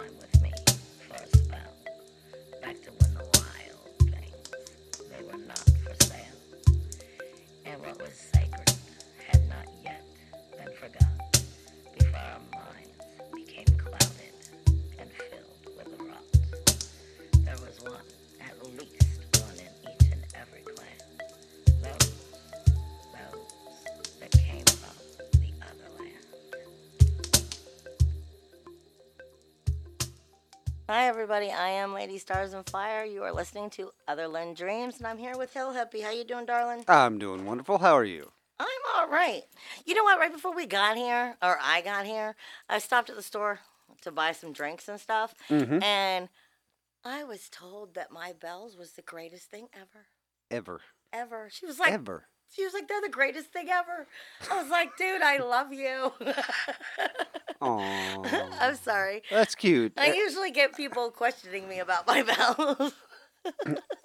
time with me for a spell. Back to when the wild things, they were not for sale. And what was sacred had not yet been forgotten before our minds became clouded and filled with rot. There was one, at least one in each and every clan. Hi, everybody. I am Lady Stars and Fire. You are listening to Otherland Dreams, and I'm here with Hill Hippie. How you doing, darling? I'm doing wonderful. How are you? I'm all right. You know what? Right before we got here, or I got here, I stopped at the store to buy some drinks and stuff, Mhm. and I was told that my bells was the greatest thing ever, Ever. ever. She was like, Ever. She was like, they're the greatest thing ever. I was like, dude, I love you. Aww. I'm sorry. That's cute. I eh usually get people questioning me about my bells.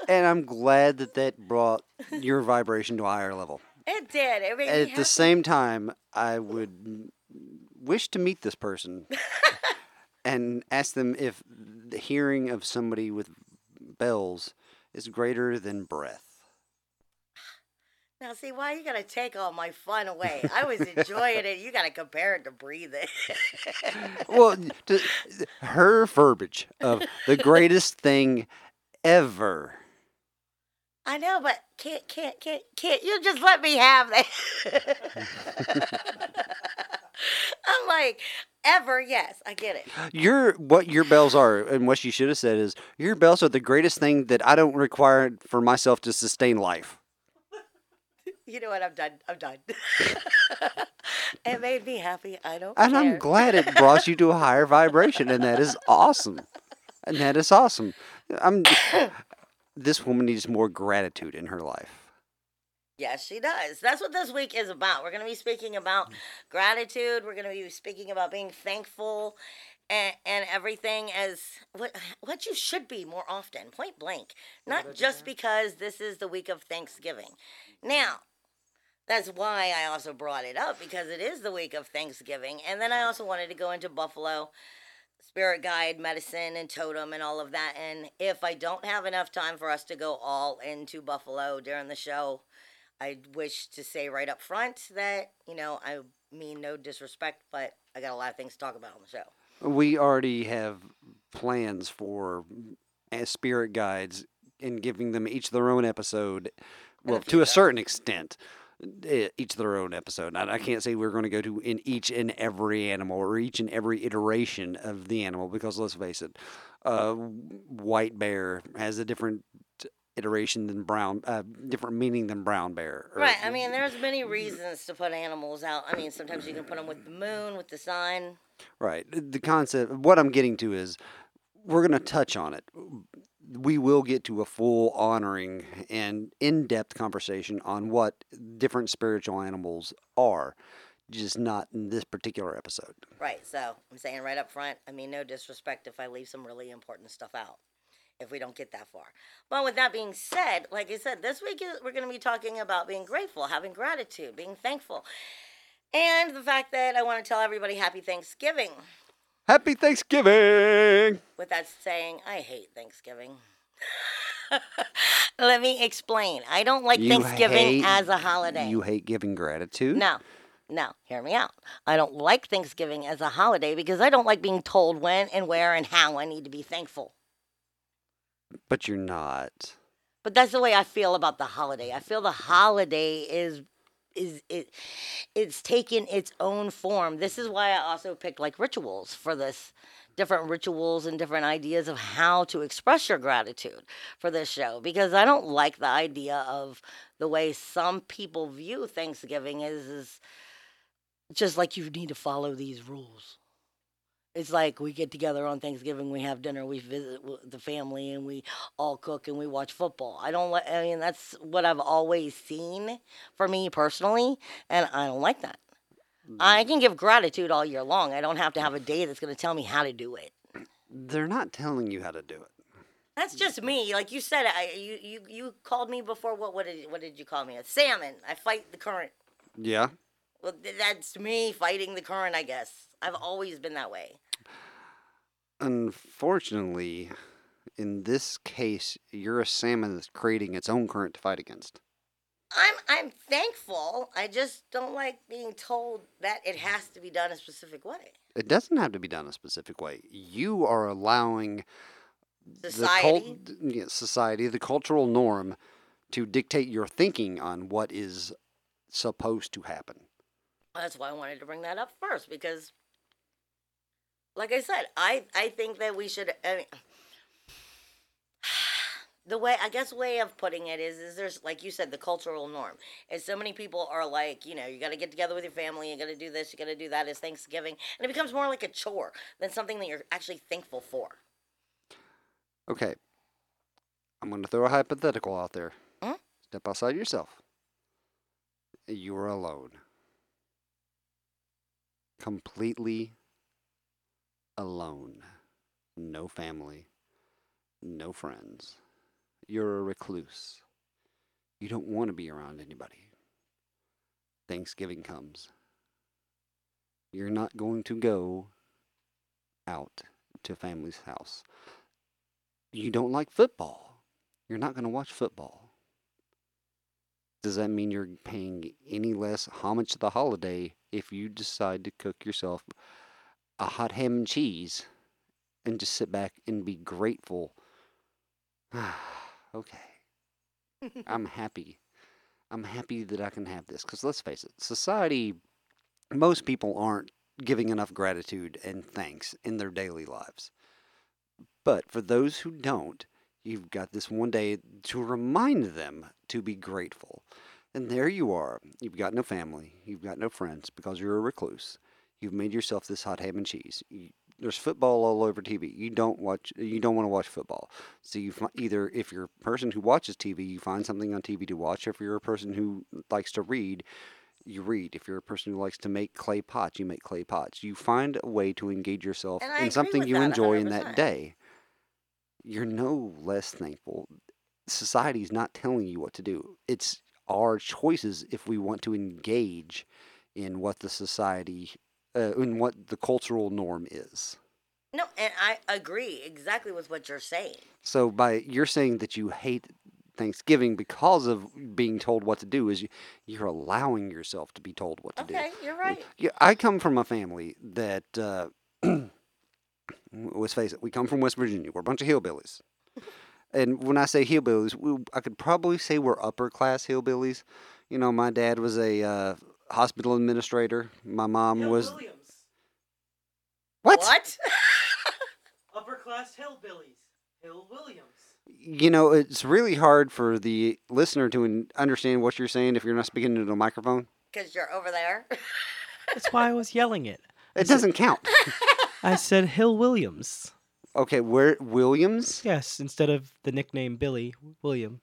And I'm glad that that brought your vibration to a higher level. it did. It made At the same time, I would wish to meet this person and ask them if the hearing of somebody with bells is greater than breath. Now, see, why you gotta take all my fun away? I was enjoying it. You gotta compare it to breathing. Well, to, her verbiage of the greatest thing ever. I know, but can't, can't, can't, can't you just let me have that? I'm like, ever, yes, I get it. Your what your bells are, and what she should have said is, your bells are the greatest thing that I don't require for myself to sustain life. You know what? I'm done. I'm done. it made me happy. I don't And care. I'm glad it brought you to a higher vibration, and that is awesome. And that is awesome. I'm. This woman needs more gratitude in her life. Yes, she does. That's what this week is about. We're going to be speaking about gratitude. We're going to be speaking about being thankful and, and everything as what what you should be more often, point blank. Not just because this is the week of Thanksgiving. Now, that's why I also brought it up because it is the week of Thanksgiving. And then I also wanted to go into Buffalo spirit guide, medicine, and totem, and all of that. And if I don't have enough time for us to go all into Buffalo during the show, I wish to say right up front that, you know, I mean no disrespect, but I got a lot of things to talk about on the show. We already have plans for uh, spirit guides and giving them each their own episode. Well, to a certain extent, eh, each their own episode. I, I can't say we're going to go to in each and every animal or each and every iteration of the animal because let's face it, uh, white bear has a different iteration than brown, uh, different meaning than brown bear. or- Right. I mean, there's many reasons to put animals out. I mean, sometimes you can put them with the moon, with the sun. Right. The concept, what I'm getting to is we're going to touch on it. We will get to a full honoring and in depth conversation on what different spiritual animals are, just not in this particular episode. Right. So I'm saying right up front, I mean, no disrespect if I leave some really important stuff out if we don't get that far. But with that being said, like I said, this week we're going to be talking about being grateful, having gratitude, being thankful. And the fact that I want to tell everybody happy Thanksgiving. Happy Thanksgiving! With that saying, I hate Thanksgiving. Let me explain. I don't like You Thanksgiving hate- as a holiday. You hate giving gratitude? No, no, hear me out. I don't like Thanksgiving as a holiday because I don't like being told when and where and how I need to be thankful. But you're not. But that's the way I feel about the holiday. I feel the holiday is is it it's taken its own form. This is why I also picked like rituals for this different rituals and different ideas of how to express your gratitude for this show because I don't like the idea of the way some people view Thanksgiving is is just like you need to follow these rules. It's like we get together on Thanksgiving, we have dinner, we visit the family, and we all cook and we watch football. I don't like. I mean, that's what I've always seen for me personally, and I don't like that. I mm. can give gratitude all year long. I don't have to have a day that's going to tell me how to do it. They're not telling you how to do it. That's just me. Like you said, I you you, you called me before. What what did what did you call me? A salmon. I fight the current. Yeah? Well, th- that's me fighting the current. I guess I've always been that way. Unfortunately, in this case, you're a salmon that's creating its own current to fight against. I'm I'm thankful. I just don't like being told that it has to be done a specific way. It doesn't have to be done a specific way. You are allowing Society. the cult, yeah, society, the cultural norm, to dictate your thinking on what is supposed to happen. That's why I wanted to bring that up first because, like I said, I I think that we should. I mean, the way I guess way of putting it is is there's like you said the cultural norm. And so many people are like, you know, you got to get together with your family, you got to do this, you got to do that. It's Thanksgiving, and it becomes more like a chore than something that you're actually thankful for. Okay. I'm going to throw a hypothetical out there. Mhm. Step outside yourself. You are alone. Completely alone. No family. No friends. You're a recluse. You don't want to be around anybody. Thanksgiving comes. You're not going to go out to family's house you don't like football. You're not going to watch football. Does that mean you're paying any less homage to the holiday if you decide to cook yourself a hot ham and cheese and just sit back and be grateful? okay. I'm happy. I'm happy that I can have this because let's face it, society, most people aren't giving enough gratitude and thanks in their daily lives. But for those who don't, you've got this one day to remind them to be grateful. And there you are. You've got no family. You've got no friends because you're a recluse. You've made yourself this hot ham and cheese. You, there's football all over TV. You don't watch. You don't want to watch football. So you either if you're a person who watches TV, you find something on TV to watch. If you're a person who likes to read, you read. If you're a person who likes to make clay pots, you make clay pots. You find a way to engage yourself in something you enjoy in that day. You're no less thankful. Society's not telling you what to do. It's our choices if we want to engage in what the society, uh, in what the cultural norm is. No, and I agree exactly with what you're saying. So by you're saying that you hate Thanksgiving because of being told what to do is you, you're allowing yourself to be told what to do. Okay, you're right. Yeah, I come from a family that, uh, let's face it, we come from West Virginia. We're a bunch of hillbillies. And when I say hillbillies, we, I could probably say we're upper class hillbillies. You know, my dad was a uh, hospital administrator. My mom Hill was Williams. what? What? Upper class hillbillies. Hill Williams. You know, it's really hard for the listener to understand what you're saying if you're not speaking into a microphone. Because you're over there. That's why I was yelling it. It doesn't count. I said Hill Williams. Okay, where Williams? Yes, instead of the nickname Billy William.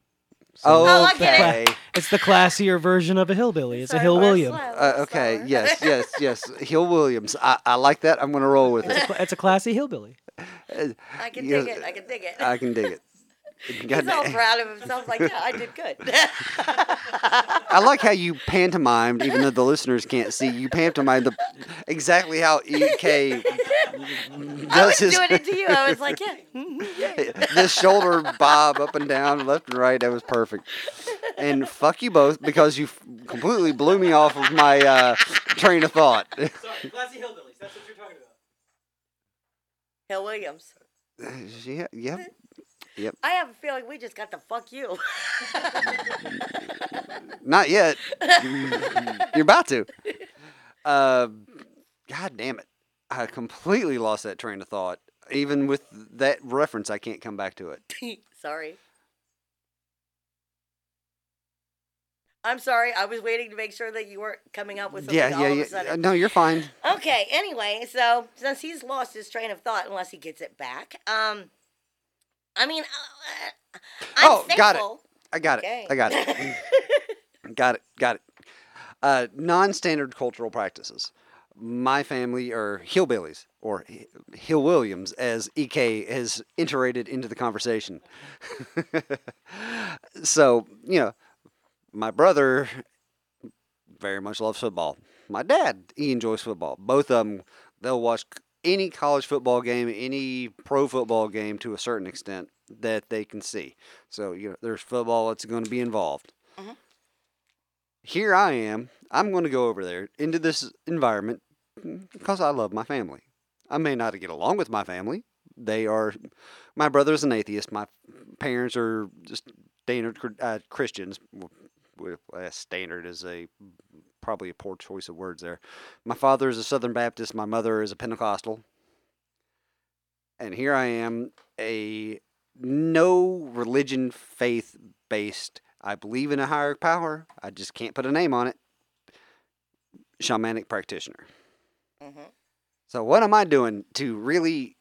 Oh, Oh, I get okay. It's the classier version of a hillbilly. It's a Sorry, Hill we're William. slow, Uh, okay, slower. yes, yes, yes. Hill Williams. I, I like that. I'm going to roll with It's it. a, it's a classy hillbilly. I can yes, dig it. I can dig it. I can dig it. He's God all proud of himself. Like, yeah, I did good. I like how you pantomimed, even though the listeners can't see. You pantomimed the, exactly how EK I does was his doing it to you. I was like, yeah. mhm, yeah. the shoulder bob up and down, left and right. That was perfect. And fuck you both because you f- completely blew me off of my uh, train of thought. Sorry, classy hillbillies. That's what you're talking about. Hill Williams. yeah, yep. I have a feeling we just got to fuck you. Not yet. You're about to. Uh, God damn it. I completely lost that train of thought. Even with that reference, I can't come back to it. sorry. I'm sorry. I was waiting to make sure that you weren't coming up with something Yeah, all yeah, of a yeah. sudden. No, you're fine. Okay, anyway, so since he's lost his train of thought, unless he gets it back, um, I mean, uh, I'm Oh, got it. I got it. I got it. got it. Got it. Uh, non-standard cultural practices. My family are hillbillies, or Hill Williams, as Ek has iterated into the conversation. so you know, my brother very much loves football. My dad, he enjoys football. Both of them, they'll watch any college football game, any pro football game to a certain extent that they can see. So you know, there's football that's going to be involved. Mhm. Here I am. I'm going to go over there into this environment because I love my family. I may not get along with my family. They are. My brother's an atheist. My parents are just standard uh, Christians. Uh, standard is a probably a poor choice of words there. My father is a Southern Baptist. My mother is a Pentecostal. And here I am, a no religion, faith based. I believe in a higher power. I just can't put a name on it. Shamanic practitioner. Mhm. So what am I doing to really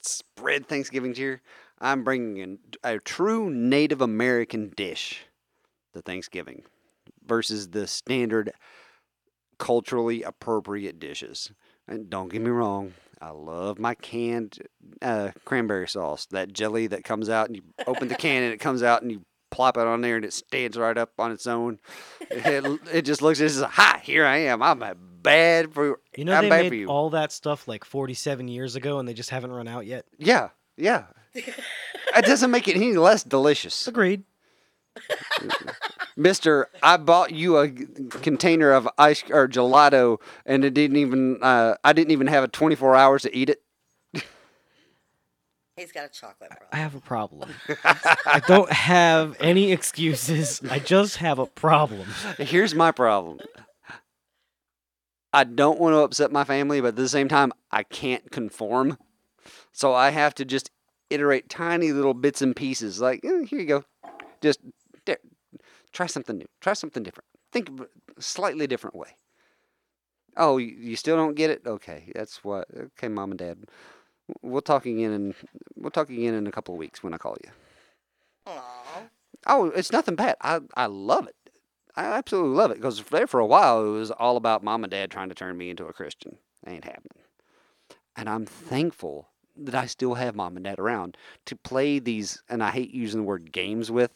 spread Thanksgiving cheer? I'm bringing in a true Native American dish to Thanksgiving versus the standard culturally appropriate dishes. And don't get me wrong, I love my canned uh, cranberry sauce. That jelly that comes out and you open the can and it comes out and you plop it on there and it stands right up on its own. It, it just looks it's just hi, here I am. I'm a bad for You know I'm they bad for made you. all that stuff like 47 years ago, and they just haven't run out yet. Yeah, yeah. it doesn't make it any less delicious. Agreed. Mister, I bought you a container of ice or gelato, and it didn't even. Uh, I didn't even have a 24 hours to eat it. He's got a chocolate problem. I have a problem. I don't have any excuses. I just have a problem. Here's my problem. I don't want to upset my family, but at the same time, I can't conform. So I have to just iterate tiny little bits and pieces. Like, eh, here you go. Just there. Try something new. Try something different. Think of a slightly different way. Oh, you, still don't get it? Okay, that's what. Okay, mom and dad. We'll talk again in we'll talk again in a couple of weeks when I call you. Aw. Oh, it's nothing bad. I I love it. I absolutely love it because there for a while it was all about mom and dad trying to turn me into a Christian. Ain't happening. And I'm thankful that I still have mom and dad around to play these, and I hate using the word games with,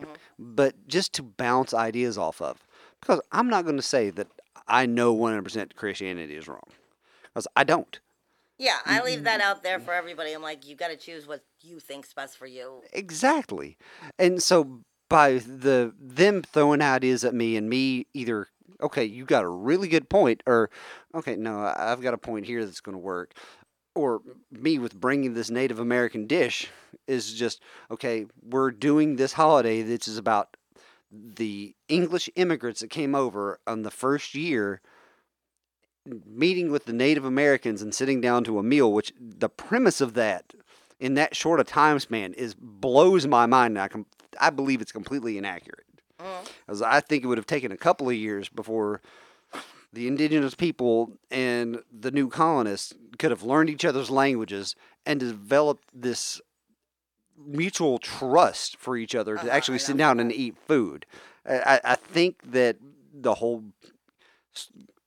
Mhm. but just to bounce ideas off of. Because I'm not going to say that I know 100% Christianity is wrong, because I don't. Yeah, I mm, leave mm, that mm, out there for everybody. I'm like, you got to choose what you think's best for you. Exactly. And so by the them throwing ideas at me and me either okay, you got a really good point or okay, no, I've got a point here that's going to work or me with bringing this Native American dish is just okay, we're doing this holiday that is about the English immigrants that came over on the first year meeting with the Native Americans and sitting down to a meal which the premise of that in that short a time span is blows my mind. And I com- I believe it's completely inaccurate. Mhm. As I think it would have taken a couple of years before the indigenous people and the new colonists could have learned each other's languages and developed this mutual trust for each other to Uh-huh, actually I sit down and eat food. I, I- think that the whole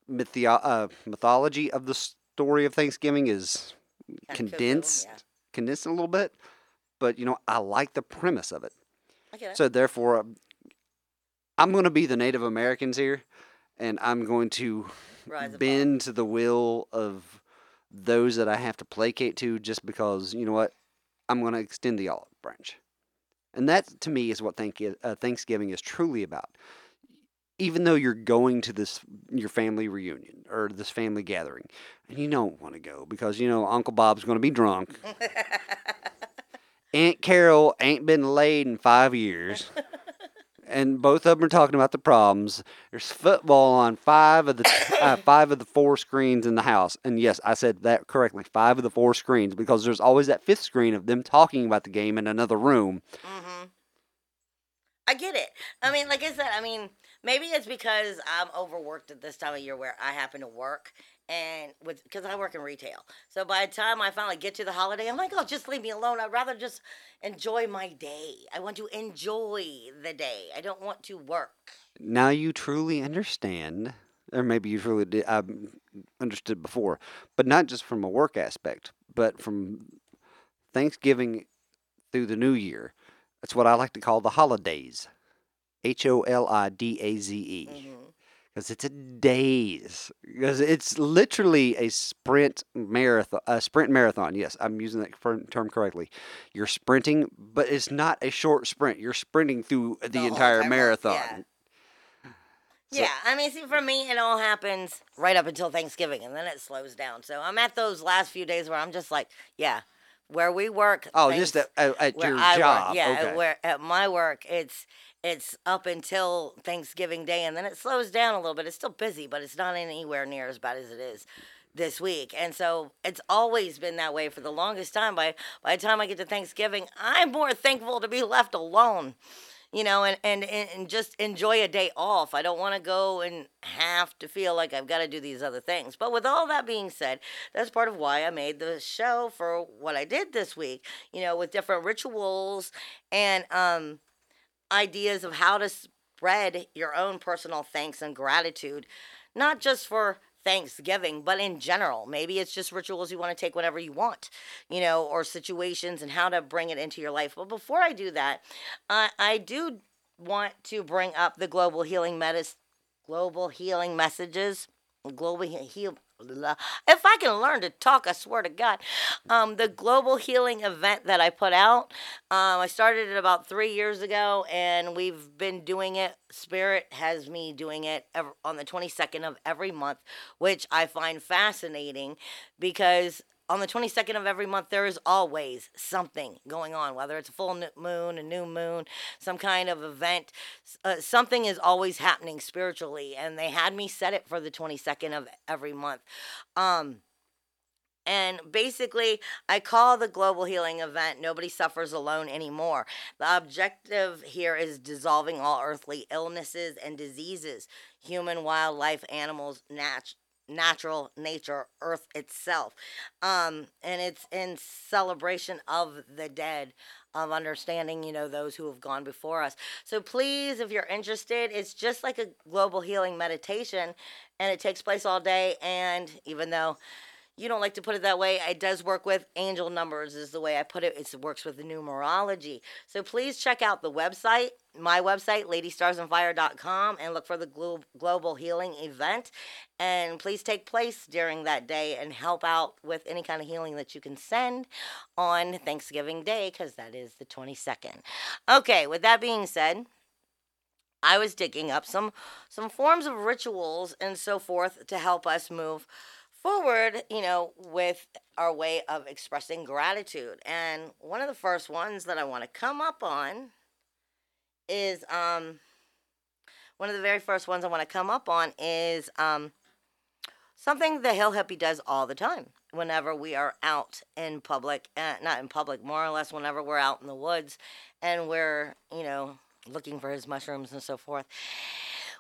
mythio- uh, mythology of the story of Thanksgiving is condensed yeah. condensed a little bit, but you know, I like the premise of it. I get it. So therefore, I'm going to be the Native Americans here, and I'm going to Rise above. bend to the will of those that I have to placate to, just because you know what, I'm going to extend the olive branch, and that to me is what thank- uh, Thanksgiving is truly about. Even though you're going to this your family reunion or this family gathering, and you don't want to go because you know Uncle Bob's going to be drunk. Aunt Carol ain't been laid in five years. and both of them are talking about the problems. There's football on five of the uh, five of the four screens in the house, and yes, I said that correctly. Five of the four screens because there's always that fifth screen of them talking about the game in another room. hmm I get it. I mean, like I said, I mean, maybe it's because I'm overworked at this time of year where I happen to work and with because I work in retail. So by the time I finally get to the holiday, I'm like, oh, just leave me alone. I'd rather just enjoy my day. I want to enjoy the day. I don't want to work. Now you truly understand, or maybe you truly did, I um, understood before, but not just from a work aspect, but from Thanksgiving through the New Year. That's what I like to call the holidays. H O L I D A Z E. Mm-hmm. Because it's a days because it's literally a sprint marathon a sprint marathon yes i'm using that term correctly you're sprinting but it's not a short sprint you're sprinting through the, whole entire marathon yeah. So- Yeah, I mean, see, for me, it all happens right up until Thanksgiving, and then it slows down. So I'm at those last few days where I'm just like, yeah, where we work. oh just at, at, at your I job Work, yeah, okay. where at my work, it's it's up until Thanksgiving Day, and then it slows down a little bit. It's still busy, but it's not anywhere near as bad as it is this week. And so it's always been that way for the longest time. By by the time I get to Thanksgiving, I'm more thankful to be left alone. You know, and, and, and just enjoy a day off. I don't want to go and have to feel like I've got to do these other things. But with all that being said, that's part of why I made the show for what I did this week, you know, with different rituals and um, ideas of how to spread your own personal thanks and gratitude, not just for Thanksgiving, but in general. Maybe it's just rituals you want to take whenever you want, you know, or situations and how to bring it into your life. But before I do that, I I do want to bring up the global healing medis- global healing messages, global heal. If I can learn to talk, I swear to God, um, the global healing event that I put out, um, I started it about three years ago, and we've been doing it. Spirit has me doing it on the 22nd of every month, which I find fascinating because on the 22nd of every month, there is always something going on, whether it's a full moon, a new moon, some kind of event. Uh, something is always happening spiritually, and they had me set it for the 22nd of every month. Um, and basically, I call the global healing event Nobody Suffers Alone Anymore. The objective here is dissolving all earthly illnesses and diseases, human, wildlife, animals, nat- natural nature, earth itself. Um, and it's in celebration of the dead, of understanding, you know, those who have gone before us. So please, if you're interested, it's just like a global healing meditation, and it takes place all day. And even though you don't like to put it that way. It does work with angel numbers, is the way I put it. It works with numerology. So please check out the website, my website, ladystarsanfire.com, and look for the glo- Global Healing event. And please take place during that day and help out with any kind of healing that you can send on Thanksgiving Day, because that is the 22nd. Okay, with that being said, I was digging up some some forms of rituals and so forth to help us move forward, you know, with our way of expressing gratitude. And one of the first ones that I want to come up on is um one of the very first ones I want to come up on is um something the hill hippie does all the time whenever we are out in public uh, not in public more or less whenever we're out in the woods and we're you know looking for his mushrooms and so forth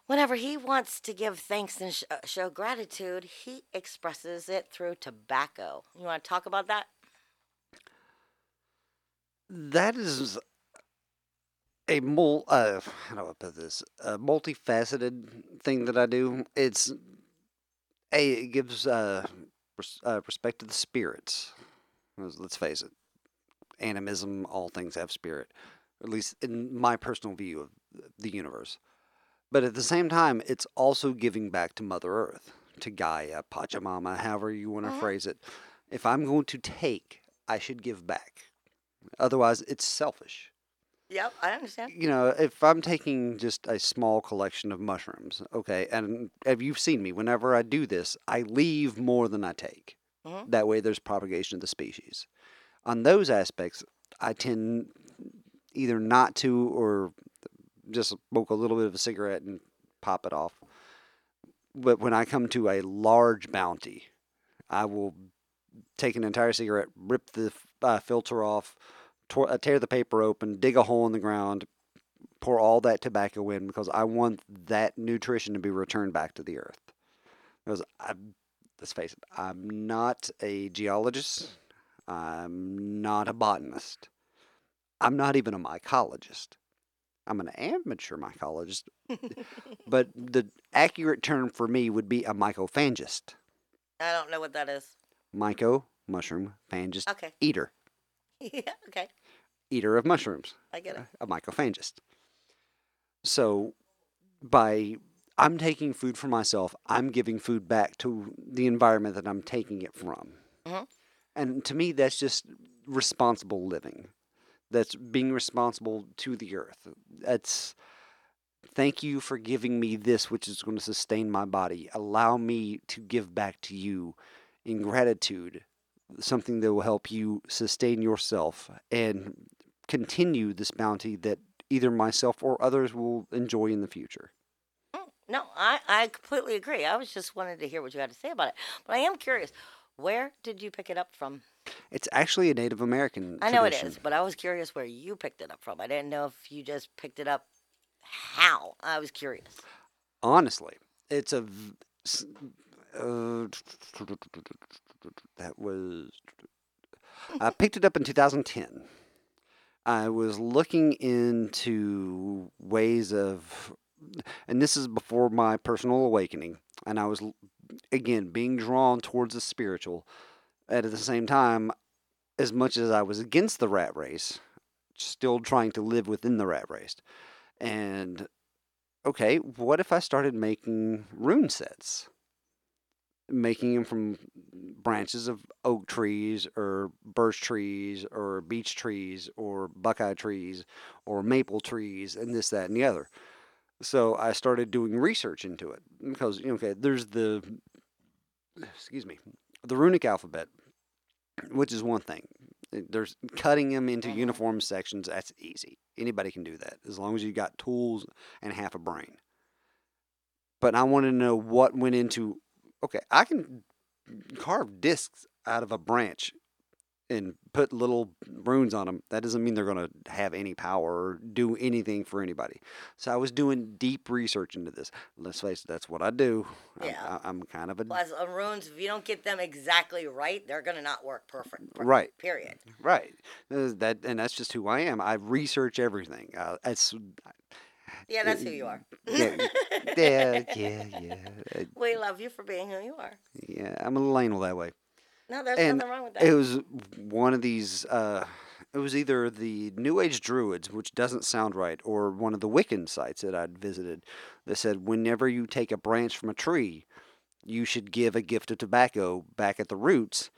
Whenever he wants to give thanks and sh- uh, show gratitude, he expresses it through tobacco. You want to talk about that? that is a mul uh how do I put this a multifaceted thing that I do. It's a it gives uh, res- uh respect to the spirits. Let's let's face it, animism, all things have spirit, at least in my personal view of the universe. But at the same time, it's also giving back to Mother Earth, to Gaia, Pachamama, however you want to Mhm. phrase it. If I'm going to take, I should give back. Otherwise, it's selfish. Yep, I understand. You know, if I'm taking just a small collection of mushrooms, okay, and have you seen me? Whenever I do this, I leave more than I take. Mhm. That way, there's propagation of the species. On those aspects, I tend either not to or just smoke a little bit of a cigarette and pop it off. But when I come to a large bounty, I will take an entire cigarette, rip the uh, filter off, tor- uh, tear the paper open, dig a hole in the ground, pour all that tobacco in because I want that nutrition to be returned back to the earth. Because I, let's face it, I'm not a geologist. I'm not a botanist. I'm not even a mycologist. I'm an amateur mycologist, but the accurate term for me would be a mycophagist. I don't know what that is. Myco, mushroom, phagist, Okay. eater. yeah, okay. Eater of mushrooms. I get it. a mycophagist. So, by I'm taking food for myself. I'm giving food back to the environment that I'm taking it from. Mhm. And to me, that's just responsible living. That's being responsible to the earth. That's thank you for giving me this, which is going to sustain my body. Allow me to give back to you in gratitude, something that will help you sustain yourself and continue this bounty that either myself or others will enjoy in the future. Mm, No, I, I completely agree. I was just wanted to hear what you had to say about it. But I am curious, where did you pick it up from? It's actually a Native American. I know it tradition. is, but I was curious where you picked it up from. I didn't know if you just picked it up how. I was curious. Honestly, it's a. v- Uh, that was. I picked it up in 2010. I was looking into ways of, and this is before my personal awakening, and I was, again, being drawn towards the spiritual. At the same time, as much as I was against the rat race, still trying to live within the rat race. And okay, what if I started making rune sets? Making them from branches of oak trees or birch trees or beech trees or buckeye trees or maple trees and this, that, and the other. So I started doing research into it because, okay, there's the, excuse me, the runic alphabet, which is one thing. There's cutting them into Mhm. uniform sections. That's easy. Anybody can do that as long as you got tools and half a brain. But I wanted to know what went into. Okay, I can carve discs out of a branch and put little runes on them. That doesn't mean they're going to have any power or do anything for anybody. So I was doing deep research into this. Let's face it, that's what I do. I'm- Yeah. I, I'm kind of a Plus, uh, runes, if you don't get them exactly right, they're going to not work perfect. per- Right. Period. right. That and that's just who I am. I research everything. Uh, that's Yeah, that's who you are. yeah, yeah, yeah, yeah. We love you for being who you are. Yeah, I'm a little anal that way. No, there's And nothing wrong with that. It was one of these. Uh, it was either the New Age Druids, which doesn't sound right, or one of the Wiccan sites that I'd visited that said whenever you take a branch from a tree, you should give a gift of tobacco back at the roots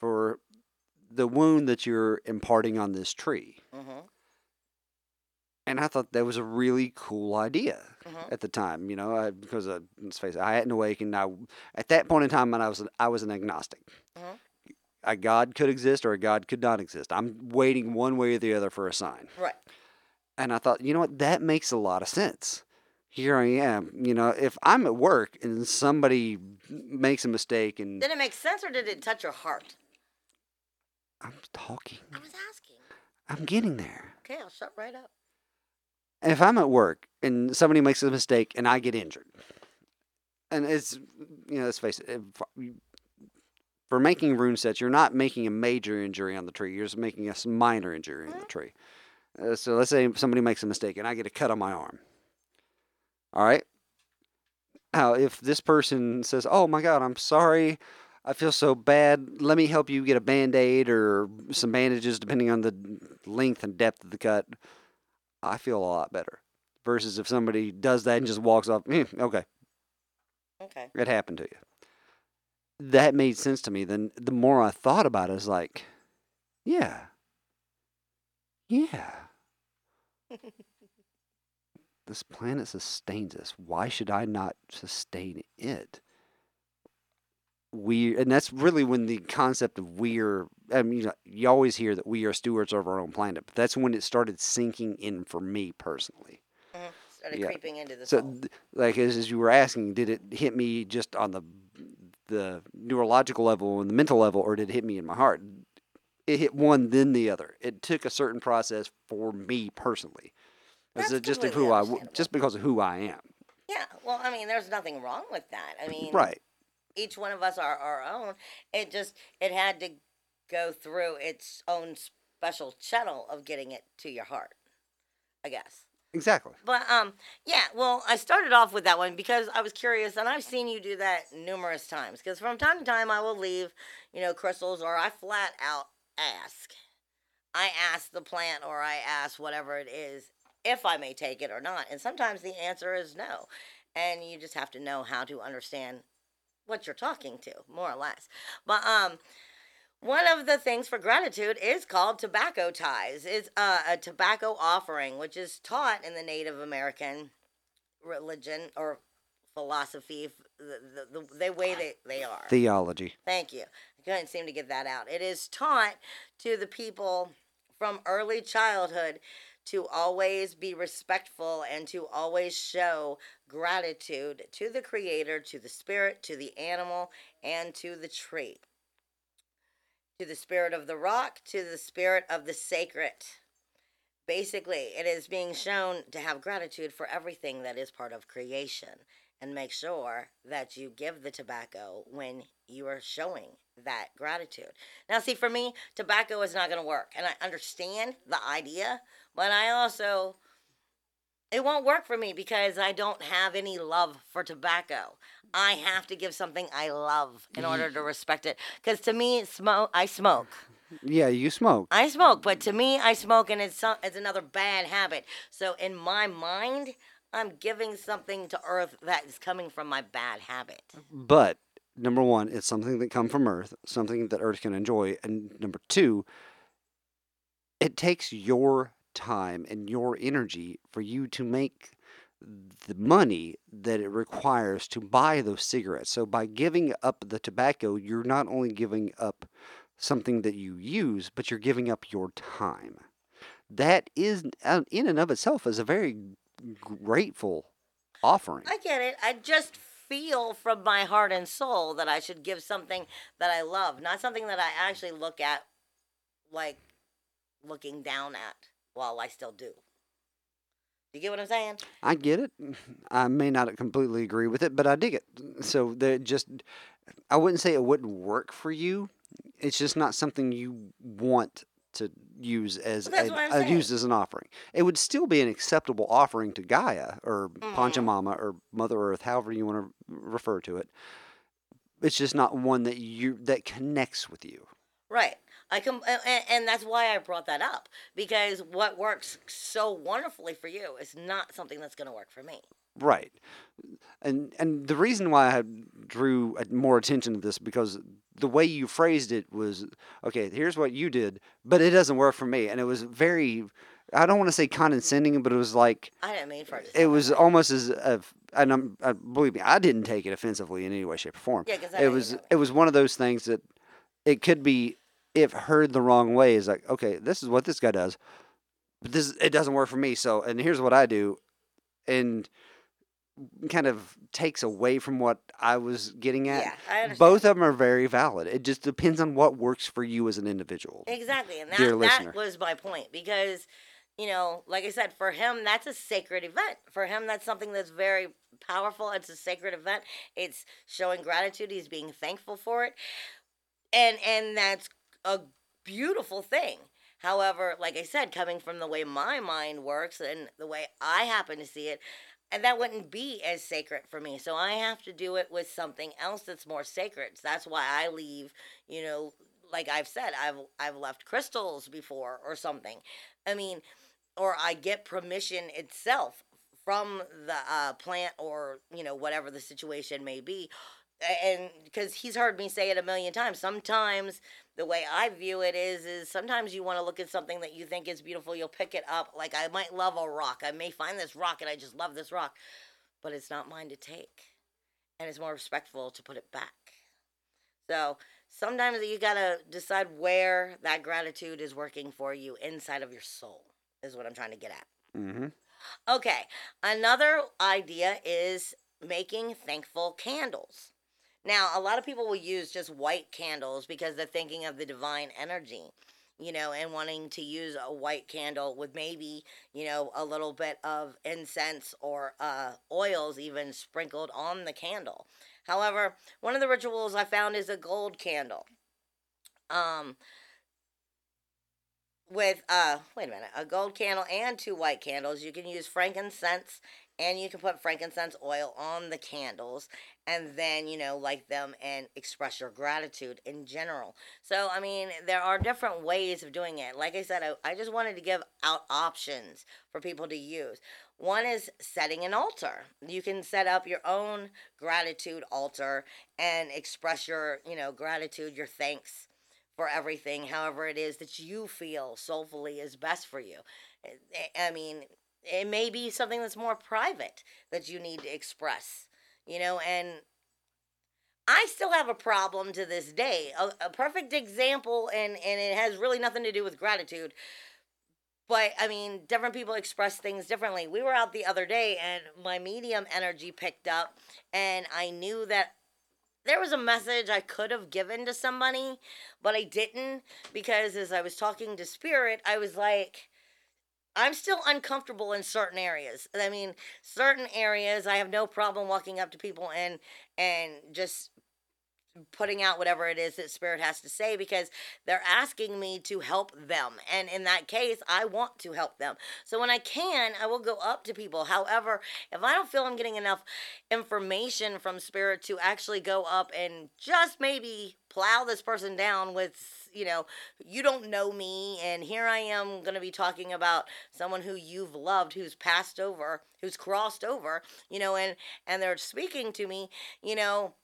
for the wound that you're imparting on this tree. hmm And I thought that was a really cool idea Mhm. at the time, you know, I, because uh, let's face it, I hadn't awakened. I, at that point in time, I was I was an agnostic. Mhm. A God could exist or a God could not exist. I'm waiting one way or the other for a sign. Right. And I thought, you know what, that makes a lot of sense. Here I am, you know, if I'm at work and somebody makes a mistake and Did it make sense or did it touch your heart? I'm talking, I was asking. I'm getting there. Okay, I'll shut right up. If I'm at work and somebody makes a mistake and I get injured, and it's you know let's face it, for making rune sets, you're not making a major injury on the tree. You're just making a minor injury on the tree. Uh, so let's say somebody makes a mistake and I get a cut on my arm. All right. Now, if this person says, "Oh my God, I'm sorry," I feel so bad. Let me help you get a band aid or some bandages, depending on the length and depth of the cut. I feel a lot better. Versus if somebody does that and just walks off, "Eh, okay, Okay. it happened to you. That made sense to me. Then the more I thought about it, it's like, yeah, yeah. this planet sustains us. Why should I not sustain it? We and that's really when the concept of we are. I mean, you, always hear that we are stewards of our own planet, but that's when it started sinking in for me personally. Mhm. Started Yeah. creeping into the So, th- like as, as you were asking, did it hit me just on the the neurological level and the mental level, or did it hit me in my heart? It hit one, then the other. It took a certain process for me personally. That's just of who I, just because of who I am. Yeah, well, I mean, there's nothing wrong with that. I mean, Right. Each one of us are our own. It just it had to go through its own special channel of getting it to your heart. I guess. Exactly. But um, yeah. Well, I started off with that one because I was curious, and I've seen you do that numerous times. Because from time to time, I will leave, you know, crystals, or I flat out ask. I ask the plant, or I ask whatever it is, if I may take it or not. And sometimes the answer is no. and you just have to know how to understand what you're talking to, more or less. But um, one of the things for gratitude is called tobacco ties. It's uh, a tobacco offering, which is taught in the Native American religion or philosophy, the, the, the, the way they, they are. Theology. Thank you. I couldn't seem to get that out. It is taught to the people from early childhood to always be respectful and to always show gratitude to the Creator, to the Spirit, to the animal, and to the tree. To the Spirit of the rock, to the Spirit of the sacred. Basically, it is being shown to have gratitude for everything that is part of creation and make sure that you give the tobacco when you are showing that gratitude. Now, see, for me, tobacco is not going to work. And I understand the idea, but I also, it won't work for me because I don't have any love for tobacco. I have to give something I love in order to respect it. Because to me, smoke, I smoke. Yeah, you smoke. I smoke, but to me, I smoke, and it's some, it's another bad habit. So in my mind, I'm giving something to Earth that is coming from my bad habit. But number one, it's something that come from Earth, something that Earth can enjoy, and number two, it takes your time and your energy for you to make the money that it requires to buy those cigarettes. So by giving up the tobacco, you're not only giving up something that you use, but you're giving up your time. That is, uh, in and of itself, is a very grateful offering. I get it. I just feel from my heart and soul that I should give something that I love, not something that I actually look at like looking down at while I still do. You get what I'm saying? I get it. I may not completely agree with it, but I dig it. So that just, I wouldn't say it wouldn't work for you. It's just not something you want to use as Well, a, saying. used as an offering. It would still be an acceptable offering to Gaia or Mhm. Pachamama or Mother Earth, however you want to refer to it. It's just not one that you that connects with you. Right. I com- and, and that's why I brought that up because what works so wonderfully for you is not something that's going to work for me. Right. And and the reason why I drew more attention to this because the way you phrased it was okay, here's what you did, but it doesn't work for me. And it was very I don't want to say condescending, but it was like I didn't mean for it. it was almost as if and I'm, uh, believe me, I didn't take it offensively in any way, shape, or form. Yeah, 'cause I it was it was one of those things that it could be if heard the wrong way is like okay, this is what this guy does, but this it doesn't work for me. So and here's what I do, and kind of takes away from what I was getting at. Yeah, I understand. Both of them are very valid. It just depends on what works for you as an individual. Exactly, and that Dear that was my point because, you know, like I said, for him that's a sacred event. For him, that's something that's very powerful. It's a sacred event. It's showing gratitude. He's being thankful for it, and and that's a beautiful thing. However, like I said, coming from the way my mind works and the way I happen to see it, and that wouldn't be as sacred for me. So I have to do it with something else that's more sacred. So that's why I leave, you know, like I've said, I've I've left crystals before or something. I mean, or I get permission itself from the uh, plant or you know whatever the situation may be, and because he's heard me say it a million times. Sometimes the way I view it is is sometimes you want to look at something that you think is beautiful, you'll pick it up. Like I might love a rock. I may find this rock and I just love this rock, but it's not mine to take, and it's more respectful to put it back. So sometimes you gotta decide where that gratitude is working for you inside of your soul. Is what I'm trying to get at. hmm Okay, another idea is making thankful candles. Now, a lot of people will use just white candles because they're thinking of the divine energy, you know, and wanting to use a white candle with maybe, you know, a little bit of incense or uh, oils even sprinkled on the candle. However, one of the rituals I found is a gold candle. Um, with uh wait a minute a gold candle and two white candles you can use frankincense and you can put frankincense oil on the candles and then you know light them and express your gratitude in general. So i mean there are different ways of doing it. Like i said i, I just wanted to give out options for people to use. One is setting an altar. You can set up your own gratitude altar and express your you know gratitude your thanks for everything however it is that you feel soulfully is best for you. I- i mean it may be something that's more private that you need to express you know and i still have a problem to this day. A, a perfect example and and it has really nothing to do with gratitude but i mean different people express things differently. We were out the other day and my medium energy picked up and i knew that there was a message I could have given to somebody, but I didn't because as I was talking to spirit, I was like, I'm still uncomfortable in certain areas. I mean, certain areas I have no problem walking up to people and and just putting out whatever it is that spirit has to say because they're asking me to help them and in that case i want to help them so when i can i will go up to people however if i don't feel i'm getting enough information from spirit to actually go up and just maybe plow this person down with you know you don't know me and here i am going to be talking about someone who you've loved who's passed over who's crossed over you know and and they're speaking to me you know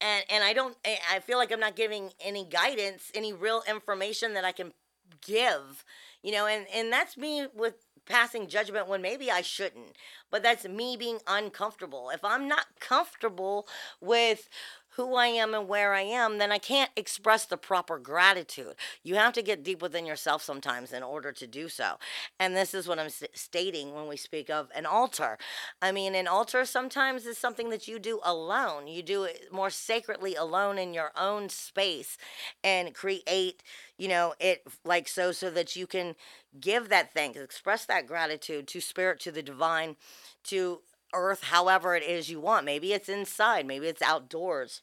and and I don't I feel like I'm not giving any guidance, any real information that I can give, you know, and and that's me with passing judgment when maybe I shouldn't. But that's me being uncomfortable. If I'm not comfortable with who I am and where I am, then I can't express the proper gratitude. You have to get deep within yourself sometimes in order to do so. And this is what I'm s- stating when we speak of an altar. I mean, an altar sometimes is something that you do alone. You do it more sacredly alone in your own space and create, you know, it like so, so that you can give that thanks, express that gratitude to spirit, to the divine, to earth, however it is you want. Maybe it's inside, maybe it's outdoors.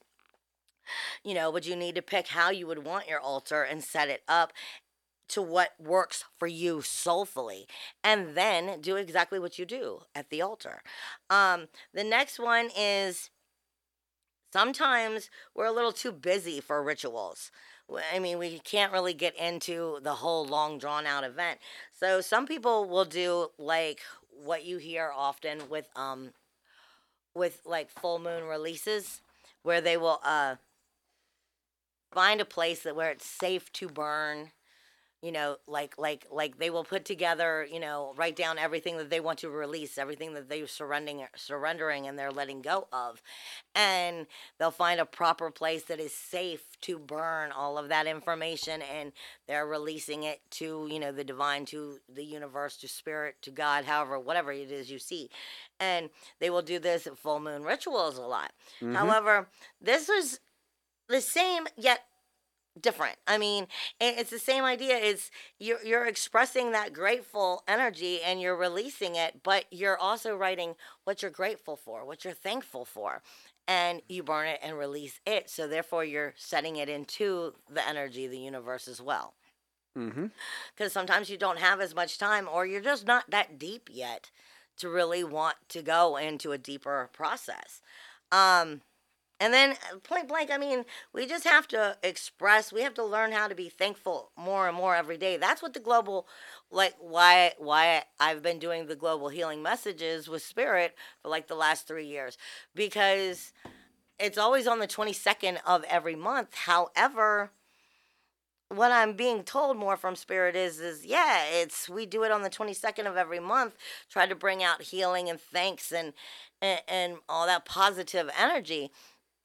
You know, but you need to pick how you would want your altar and set it up to what works for you soulfully and then do exactly what you do at the altar. Um, the next one is sometimes we're a little too busy for rituals. I mean, we can't really get into the whole long drawn out event. So some people will do like what you hear often with um with like full moon releases where they will uh find a place that where it's safe to burn you know like like like they will put together you know write down everything that they want to release everything that they're surrendering surrendering and they're letting go of and they'll find a proper place that is safe to burn all of that information and they're releasing it to you know the divine to the universe to spirit to god however whatever it is you see and they will do this at full moon rituals a lot Mhm. however this was the same yet different. I mean, it's the same idea. It's you're you're expressing that grateful energy and you're releasing it, but you're also writing what you're grateful for, what you're thankful for. And you burn it and release it. So therefore you're setting it into the energy of the universe as well. Mm-hmm. Because sometimes you don't have as much time or you're just not that deep yet to really want to go into a deeper process. Um and then uh, point blank, I mean, we just have to express, we have to learn how to be thankful more and more every day. That's what the global like why why I've been doing the global healing messages with spirit for like the last 3 years because it's always on the 22nd of every month. However, what I'm being told more from spirit is is yeah, it's we do it on the 22nd of every month, try to bring out healing and thanks and and, and all that positive energy.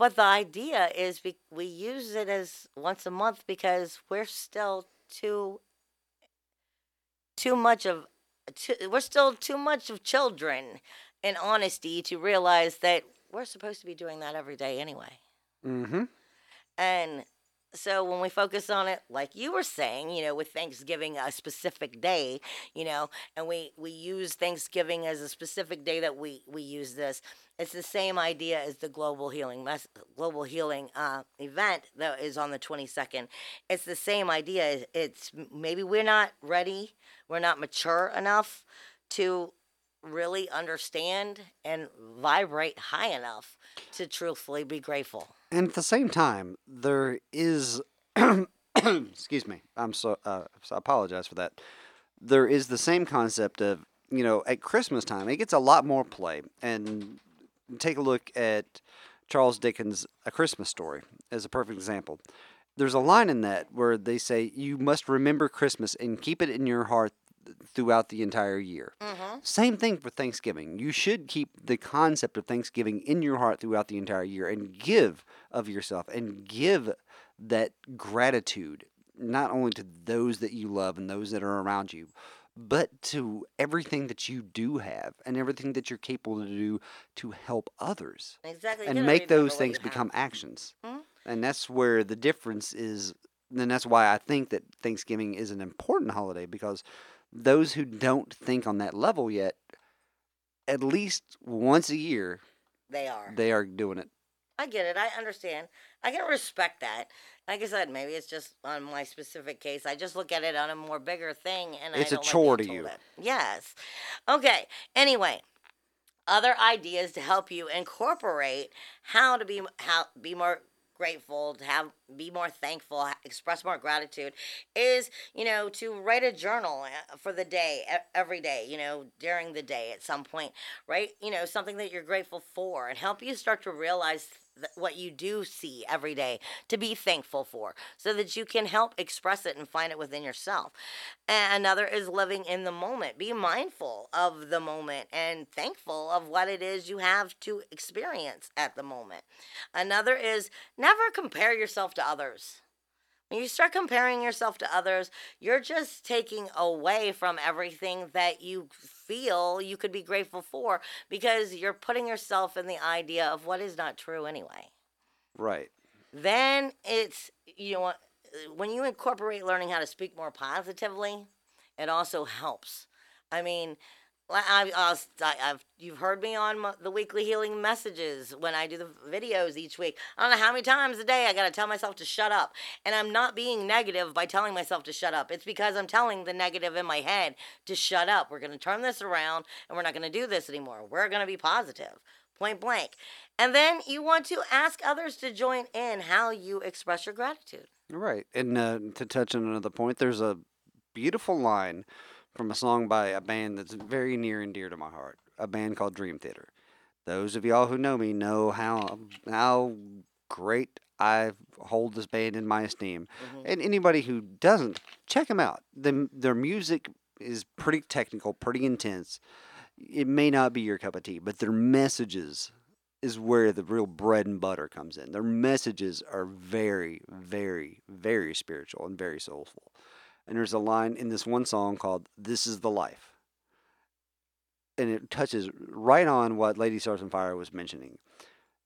But the idea is we, we use it as once a month because we're still too too much of too, we're still too much of children in honesty to realize that we're supposed to be doing that every day anyway. Mm-hmm. And so when we focus on it, like you were saying, you know, with Thanksgiving a specific day, you know, and we we use Thanksgiving as a specific day that we we use this. It's the same idea as the global healing mess, global healing uh, event that is on the 22nd. It's the same idea. It's maybe we're not ready, we're not mature enough to really understand and vibrate high enough to truthfully be grateful. And at the same time, there is, excuse me, I'm so, uh, so I apologize for that. There is the same concept of, you know, at Christmas time, it gets a lot more play. And take a look at Charles Dickens' A Christmas Story as a perfect example. There's a line in that where they say, You must remember Christmas and keep it in your heart throughout the entire year. Mm-hmm. Same thing for Thanksgiving. You should keep the concept of Thanksgiving in your heart throughout the entire year and give of yourself and give that gratitude not only to those that you love and those that are around you, but to everything that you do have and everything that you're capable to do to help others Exactly. and make those things you have. become actions. Mhm. And that's where the difference is. And that's why I think that Thanksgiving is an important holiday because those who don't think on that level yet, at least once a year, They are. they are doing it. I get it. I understand. I can respect that. Like I said, maybe it's just on my specific case. I just look at it on a more bigger thing, and It's I a like chore being to you. it. Yes. Okay. Anyway, other ideas to help you incorporate how to be how be more grateful to have be more thankful express more gratitude is you know to write a journal uh, for the day every day you know during the day at some point right you know something that you're grateful for and help you start to realize what you do see every day to be thankful for so that you can help express it and find it within yourself. And another is living in the moment. Be mindful of the moment and thankful of what it is you have to experience at the moment. Another is never compare yourself to others when you start comparing yourself to others, you're just taking away from everything that you feel you could be grateful for because you're putting yourself in the idea of what is not true anyway. Right. Then it's, you know, uh, when you incorporate learning how to speak more positively, it also helps. I mean, I, I've you've heard me on my, the weekly healing messages when I do the videos each week. I don't know how many times a day I got to tell myself to shut up, and I'm not being negative by telling myself to shut up. It's because I'm telling the negative in my head to shut up. We're going to turn this around, and we're not going to do this anymore. We're going to be positive, point blank. And then you want to ask others to join in how you express your gratitude. Right. And uh, to touch on another point, there's a beautiful line from a song by a band that's very near and dear to my heart, a band called Dream Theater. Those of y'all who know me know how how great I hold this band in my esteem. Mhm. And anybody who doesn't, check them out. The, their music is pretty technical, pretty intense. It may not be your cup of tea, but their messages is where the real bread and butter comes in. Their messages are very, very, very spiritual and very soulful. And there's a line in this one song called This is the Life. And it touches right on what Lady Stars on Fire was mentioning.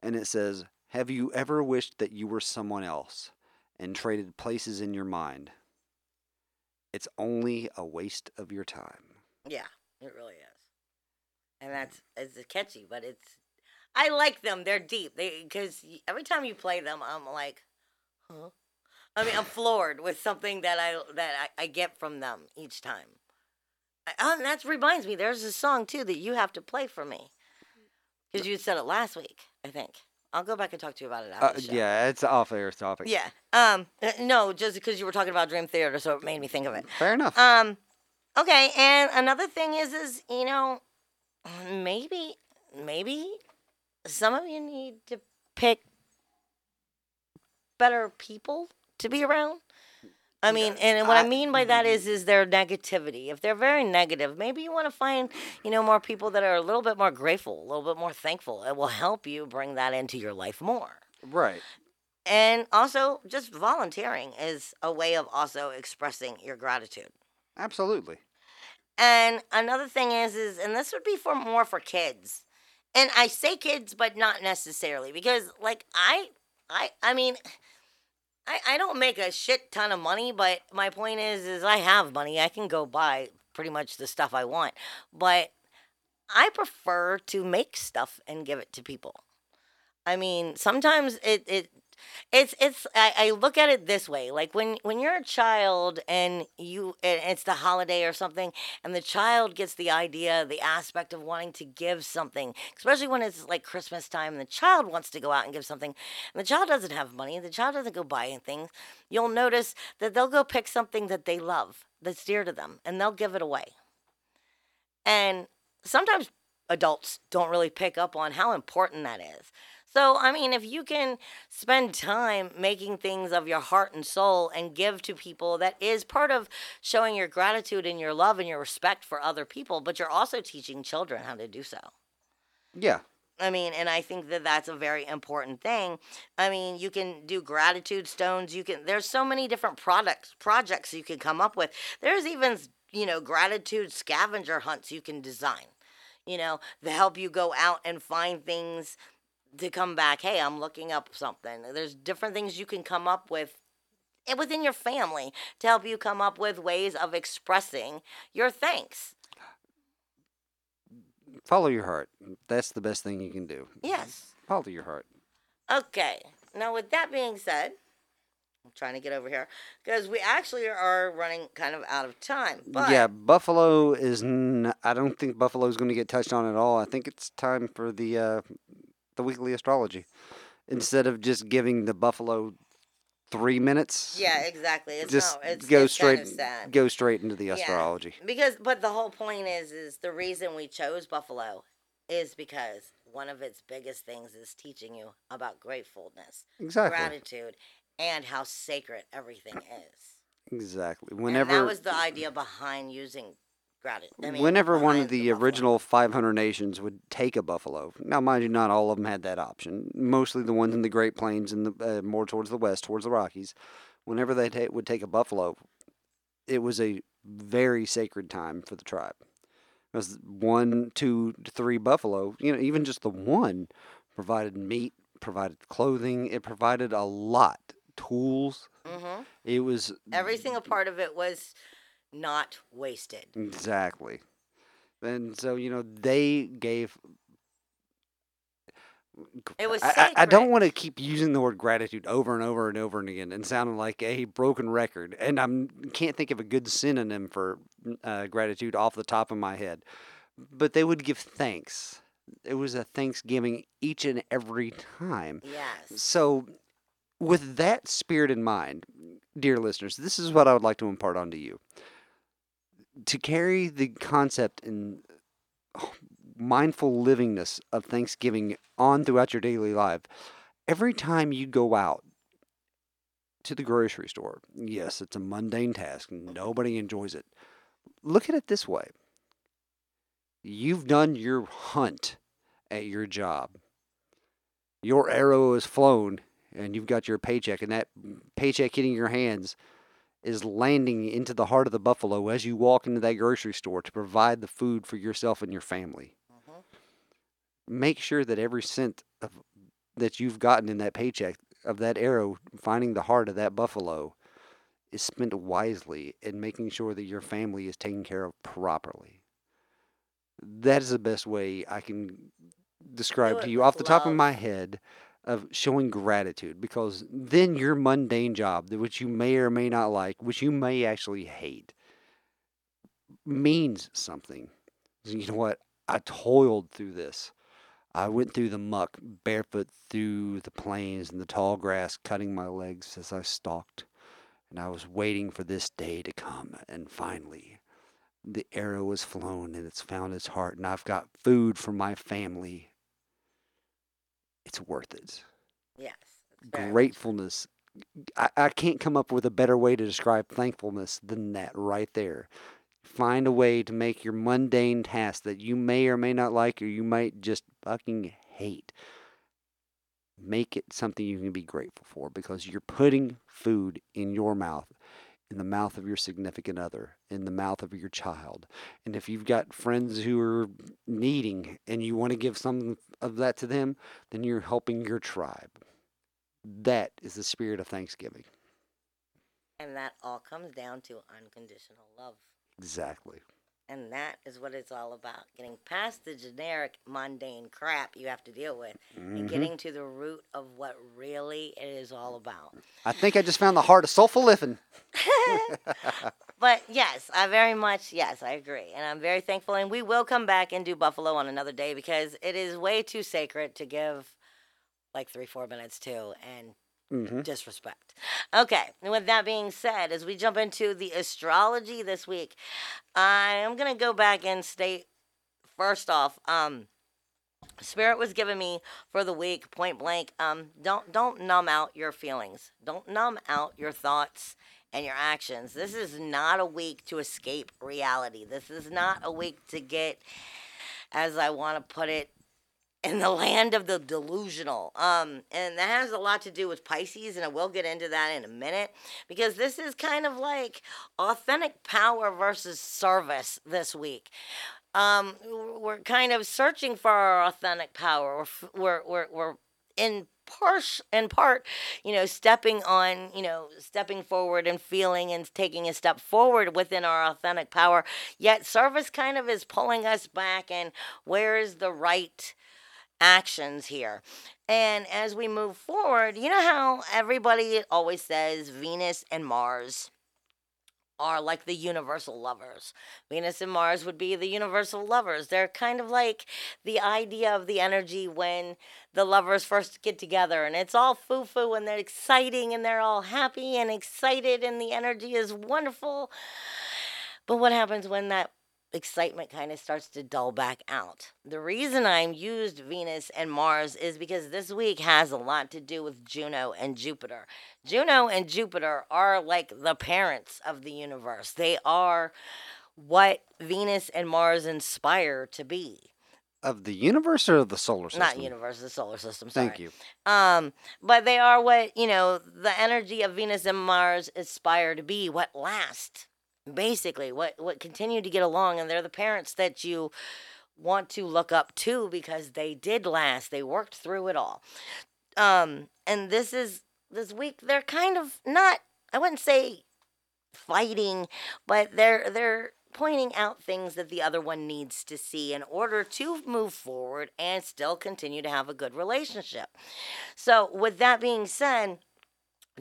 And it says, Have you ever wished that you were someone else and traded places in your mind? It's only a waste of your time. Yeah, it really is. And hmm. that's it's catchy, but it's I like them. They're deep. They because every time you play them, I'm like, huh. I mean, I'm floored with something that I that I, I get from them each time. I, oh, and that reminds me. There's a song too that you have to play for me because you said it last week. I think I'll go back and talk to you about it after Uh, yeah, it's off air topic. Yeah. Um. uh, No, just because you were talking about Dream Theater, so it made me think of it. Fair enough. Um, okay, and another thing is, is you know, maybe, maybe some of you need to pick better people to be around. I mean, and what I, I- mean by that is, mm-hmm. is their negativity. If they're very negative, maybe you want to find, you know, more people that are a little bit more grateful, a little bit more thankful. It will help you bring that into your life more. right. And also, just volunteering is a way of also expressing your gratitude. Absolutely. And another thing is, is and this would be for more for kids. And I say kids, but not necessarily because, like, I, I, I mean, I, I don't make a shit ton of money, but my point is, is I have money. I can go buy pretty much the stuff I want, but I prefer to make stuff and give it to people. I mean, sometimes it, it it's it's I, I look at it this way like when when you're a child and you and it's the holiday or something and the child gets the idea the aspect of wanting to give something especially when it's like christmas time and the child wants to go out and give something and the child doesn't have money the child doesn't go buying things you'll notice that they'll go pick something that they love that's dear to them and they'll give it away. And sometimes adults don't really pick up on how important that is so, I mean, if you can spend time making things of your heart and soul and give to people, that is part of showing your gratitude and your love and your respect for other people, but you're also teaching children how to do so. Yeah. I mean, and I think that that's a very important thing. I mean, you can do gratitude stones. You can. There's so many different products projects you can come up with. There's even you know gratitude scavenger hunts you can design. You know, to help you go out and find things to come back, hey, I'm looking up something. There's different things you can come up with eh, within your family to help you come up with ways of expressing your thanks. Follow your heart. That's the best thing you can do. Yes. Follow your heart. Okay. Now, with that being said, I'm trying to get over here because we actually are running kind of out of time. But yeah, Buffalo is. N- I don't think Buffalo is going to get touched on at all. I think it's time for the uh, the weekly astrology mm. instead of just giving the buffalo three minutes. yeah, exactly. It's just no, it's, go it's straight Kind of sad. go straight into the Yeah. astrology. Because, but the whole point is, is the reason we chose Buffalo is because one of its biggest things is teaching you about gratefulness, Exactly. gratitude, and how sacred everything is. Exactly. and that was the idea behind using I mean, whenever one of the, buffalo. original 500 nations would take a buffalo, now mind you, not all of them had that option. Mostly the ones in the Great Plains and the uh, more towards the west, towards the Rockies. Whenever they ta- would take a buffalo, it was a very sacred time for the tribe. Because one, two, three buffalo, you know, even just the one provided meat, provided clothing, it provided a lot, tools. Mhm. It was every single part of it was not wasted. Exactly. And so, you know, they gave. It was I, I- don't want to keep using the word gratitude over and over and over and again and sounding like a broken record. And I can't think of a good synonym for uh, gratitude off the top of my head. But they would give thanks. It was a Thanksgiving each and every time. Yes. So, with that spirit in mind, dear listeners, this is what I would like to impart onto you. To carry the concept and uh, mindful livingness of Thanksgiving on throughout your daily life, every time you go out to the grocery store, yes, it's a mundane task, nobody enjoys it. Look at it this way you've done your hunt at your job your arrow is flown and you've got your paycheck and that paycheck hitting your hands is landing into the heart of the buffalo as you walk into that grocery store to provide the food for yourself and your family. Mhm. make sure that every cent of, that you've gotten in that paycheck of that arrow finding the heart of that buffalo is spent wisely in making sure that your family is taken care of properly. That is the best way i can describe to you off the top of my head of showing gratitude because then your mundane job which you may or may not like which you may actually hate means something. You know what? I toiled through this. I went through the muck barefoot through the plains and the tall grass cutting my legs as i stalked. And i was waiting for this day to come and finally the arrow was flown and it's found its heart and i've got food for my family it's worth it Yes. it's very much- gratefulness I, I can't come up with a better way to describe thankfulness than that right there find a way to make your mundane task that you may or may not like or you might just fucking hate make it something you can be grateful for because you're putting food in your mouth in the mouth of your significant other in the mouth of your child and if you've got friends who are needing and you want to give some of that to them then you're helping your tribe that is the spirit of Thanksgiving. And that all comes down to unconditional love. Exactly. And that is what it's all about. Getting past the generic, mundane crap you have to deal with Mm-hmm. and getting to the root of what really it is all about. I think I just found the heart of soulful living. But yes, I very much, yes, I agree. And I'm very thankful. And we will come back and do Buffalo on another day because it is way too sacred to give like three, four minutes to and Mm-hmm. disrespect. Okay, and with that being said, as we jump into the astrology this week, I am gonna go back and state first off, um, Spirit was giving me for the week, point blank. Um, don't don't numb out your feelings. Don't numb out your thoughts and your actions. This is not a week to escape reality. This is not a week to get, as I want to put it, in the land of the delusional. Um, and that has a lot to do with Pisces, and I will get into that in a minute because this is kind of like authentic power versus service this week. Um, we're kind of searching for our authentic power. We're we're we're, in part in part, you know, stepping on, you know, stepping forward and feeling and taking a step forward within our authentic power. Yet service kind of is pulling us back and where is the right actions here. And as we move forward, you know how everybody always says Venus and Mars are like the universal lovers. Venus and Mars would be the universal lovers. They're kind of like the idea of the energy when the lovers first get together and it's all foo foo and they're exciting and they're all happy and excited and the energy is wonderful. But what happens when that excitement kind of starts to dull back out. The reason I'm used Venus and Mars is because this week has a lot to do with Juno and Jupiter. Juno and Jupiter are like the parents of the universe, they are what Venus and Mars inspire to be. Of the universe or of the solar system? Not universe, the solar system. Sorry. Thank you. Um, but they are what you know. The energy of Venus and Mars aspire to be what last, basically, what what continue to get along, and they're the parents that you want to look up to because they did last. They worked through it all. Um, and this is this week. They're kind of not. I wouldn't say fighting, but they're they're pointing out things that the other one needs to see in order to move forward and still continue to have a good relationship. So, with that being said,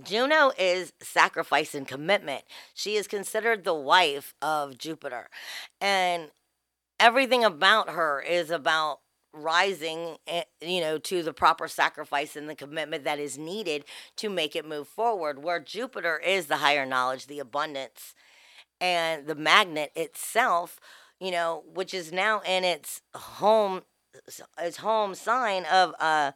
Juno is sacrifice and commitment. She is considered the wife of Jupiter. And everything about her is about rising eh, you know to the proper sacrifice and the commitment that is needed to make it move forward where jupiter is the higher knowledge the abundance and the magnet itself you know which is now in its home its home sign of uh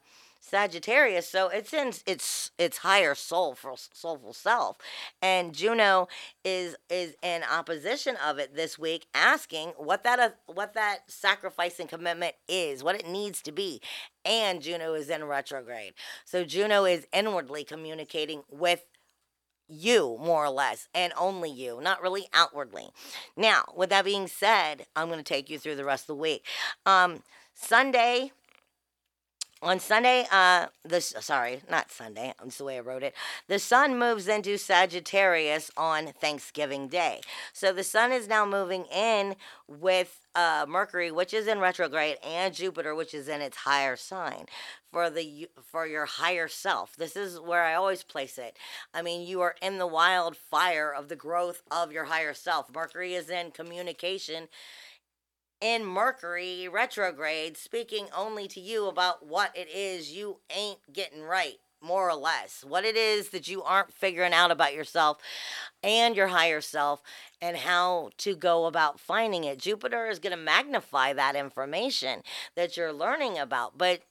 Sagittarius, so it's in its its higher soul soulful soulful self, and Juno is is in opposition of it this week, asking what that uh, what that sacrifice and commitment is, what it needs to be, and Juno is in retrograde, so Juno is inwardly communicating with you more or less and only you not really outwardly. Now with that being said i'm going to take you through the rest of the week. Um sunday on Sunday, uh, this sorry, not Sunday. That's the way I wrote it. The sun moves into Sagittarius on Thanksgiving Day. So the sun is now moving in with uh, Mercury, which is in retrograde, and Jupiter, which is in its higher sign for the for your higher self. This is where I always place it. I mean, you are in the wildfire of the growth of your higher self. Mercury is in communication in Mercury retrograde, speaking only to you about what it is you ain't getting right, more or less. What it is that you aren't figuring out about yourself and your higher self, and how to go about finding it. Jupiter is going to magnify that information that you're learning about, but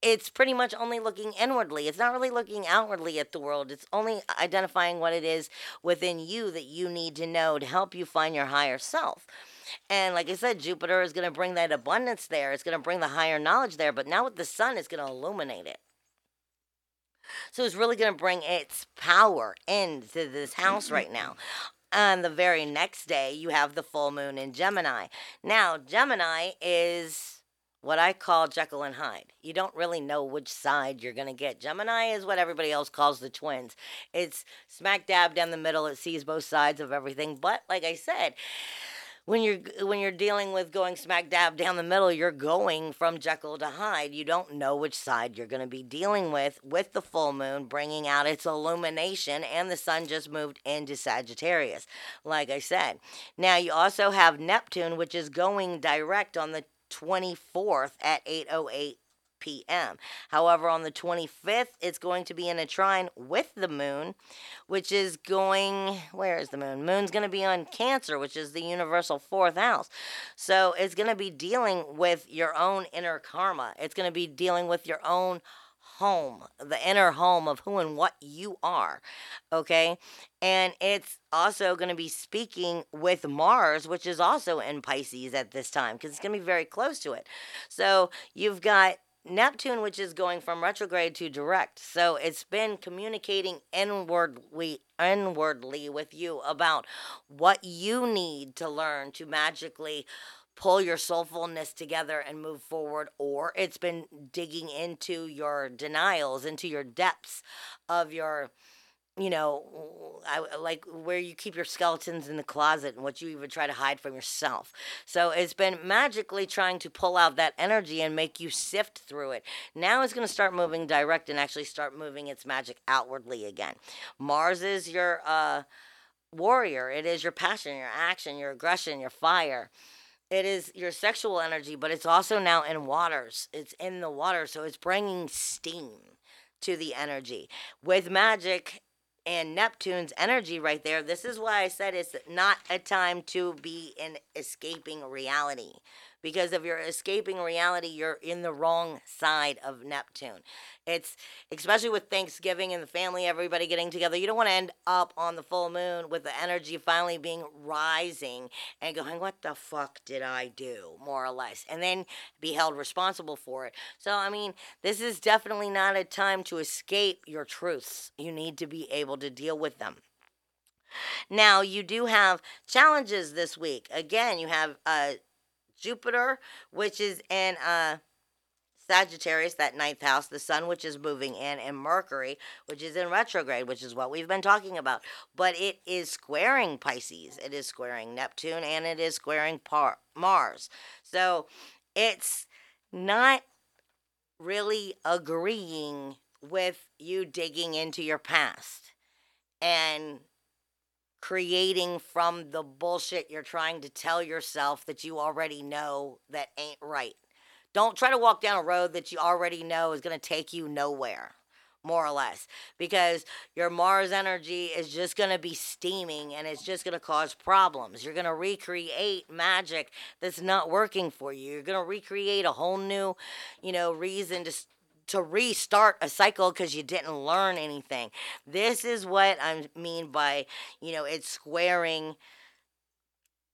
it's pretty much only looking inwardly. It's not really looking outwardly at the world. It's only identifying what it is within you that you need to know to help you find your higher self. And like I said, Jupiter is going to bring that abundance there. It's going to bring the higher knowledge there. But now with the sun, it's going to illuminate it. So it's really going to bring its power into this house right now. On the very next day, you have the full moon in Gemini. Now, Gemini is what I call Jekyll and Hyde. You don't really know which side you're going to get. Gemini is what everybody else calls the twins. It's smack dab down the middle. It sees both sides of everything. But like I said, when you're when you're dealing with going smack dab down the middle, you're going from Jekyll to Hyde. You don't know which side you're going to be dealing with with the full moon bringing out its illumination and the sun just moved into Sagittarius. Like I said. Now you also have Neptune which is going direct on the 24th at 808 p.m. However, on the 25th, it's going to be in a trine with the moon, which is going. Where is the moon? Moon's going to be on Cancer, which is the universal fourth house. So it's going to be dealing with your own inner karma. It's going to be dealing with your own home, the inner home of who and what you are. Okay. And it's also going to be speaking with Mars, which is also in Pisces at this time because it's going to be very close to it. So you've got Neptune, which is going from retrograde to direct. So it's been communicating inwardly inwardly with you about what you need to learn to magically pull your soulfulness together and move forward or it's been digging into your denials into your depths of your you know, I, like where you keep your skeletons in the closet and what you even try to hide from yourself. So it's been magically trying to pull out that energy and make you sift through it. Now it's going to start moving direct and actually start moving its magic outwardly again. Mars is your uh, warrior, it is your passion, your action, your aggression, your fire. It is your sexual energy, but it's also now in waters. It's in the water, so it's bringing steam to the energy. With magic, and Neptune's energy right there. This is why I said it's not a time to be in escaping reality because if you're escaping reality, you're in the wrong side of Neptune. It's especially with Thanksgiving and the family, everybody getting together. You don't want to end up on the full moon with the energy finally being rising and going, What the fuck did I do? More or less. And then be held responsible for it. So, I mean, this is definitely not a time to escape your truths. You need to be able to deal with them. Now, you do have challenges this week. Again, you have uh, Jupiter, which is in uh, Sagittarius, that ninth house, the sun, which is moving in, and Mercury, which is in retrograde, which is what we've been talking about. But it is squaring Pisces, it is squaring Neptune, and it is squaring Par- Mars. So it's not really agreeing with you digging into your past and creating from the bullshit you're trying to tell yourself that you already know that ain't right. Don't try to walk down a road that you already know is going to take you nowhere, more or less, because your Mars energy is just going to be steaming and it's just going to cause problems. You're going to recreate magic that's not working for you. You're going to recreate a whole new, you know, reason to to restart a cycle because you didn't learn anything. This is what I mean by, you know, it's squaring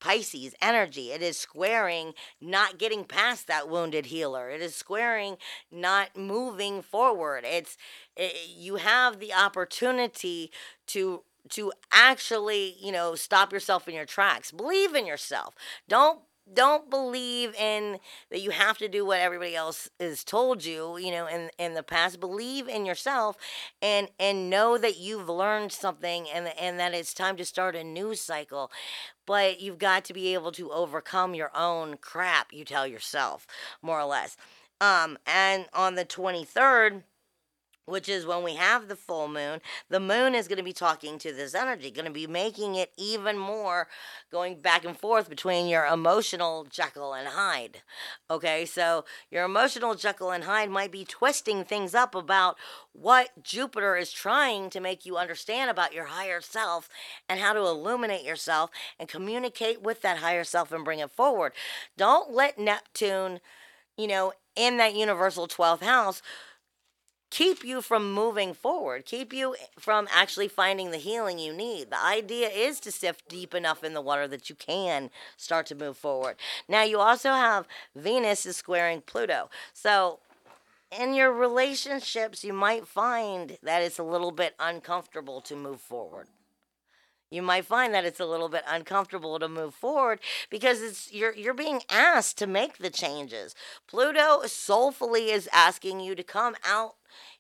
Pisces energy. It is squaring not getting past that wounded healer. It is squaring not moving forward. It's it, you have the opportunity to to actually, you know, stop yourself in your tracks. Believe in yourself. Don't don't believe in that you have to do what everybody else has told you you know in in the past. Believe in yourself and and know that you've learned something and and that it's time to start a new cycle. But you've got to be able to overcome your own crap you tell yourself more or less. Um and on the 23rd which is when we have the full moon, the moon is going to be talking to this energy, going to be making it even more going back and forth between your emotional Jekyll and Hyde. Okay, so your emotional Jekyll and Hyde might be twisting things up about what Jupiter is trying to make you understand about your higher self and how to illuminate yourself and communicate with that higher self and bring it forward. Don't let Neptune, you know, in that universal 12th house keep you from moving forward, keep you eh, from actually finding the healing you need. The idea is to sift deep enough in the water that you can start to move forward. Now, you also have Venus is squaring Pluto. So, in your relationships, you might find that it's a little bit uncomfortable to move forward you might find that it's a little bit uncomfortable to move forward because it's you're you're being asked to make the changes. Pluto soulfully is asking you to come out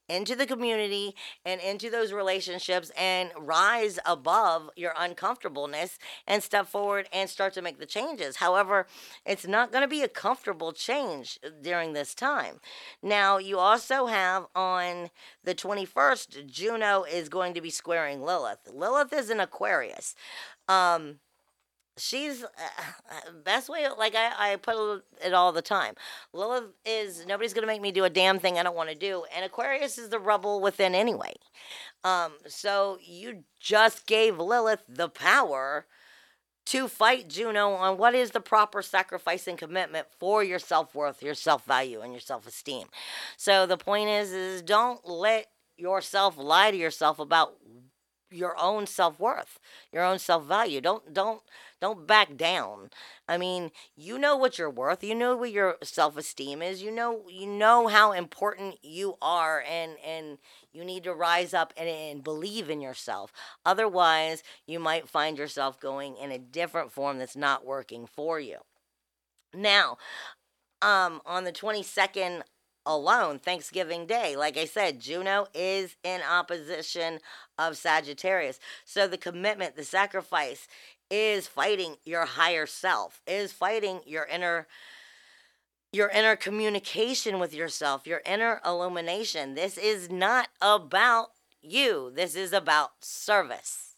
into the community and into those relationships and rise above your uncomfortableness and step forward and start to make the changes. However, it's not going to be a comfortable change during this time. Now, you also have on the 21st, Juno is going to be squaring Lilith. Lilith is an Aquarius. Um, she's uh, best way like I, I put it all the time. Lilith is nobody's gonna make me do a damn thing i don't want to do and aquarius is the rebel within anyway. Um so you just gave lilith the power to fight juno on what is the proper sacrifice and commitment for your self-worth your self-value and your self-esteem. So the point is is don't let yourself lie to yourself about your own self-worth your own self-value. Don't don't don't back down. I mean you know what you're worth. You know what your self-esteem is. You know you know how important you are and and you need to rise up and, and believe in yourself. Otherwise you might find yourself going in a different form that's not working for you. Now um on the 22nd alone Thanksgiving Day. Like I said, Juno is in opposition of Sagittarius. So the commitment, the sacrifice is fighting your higher self, is fighting your inner your inner communication with yourself, your inner illumination. This is not about you. This is about service.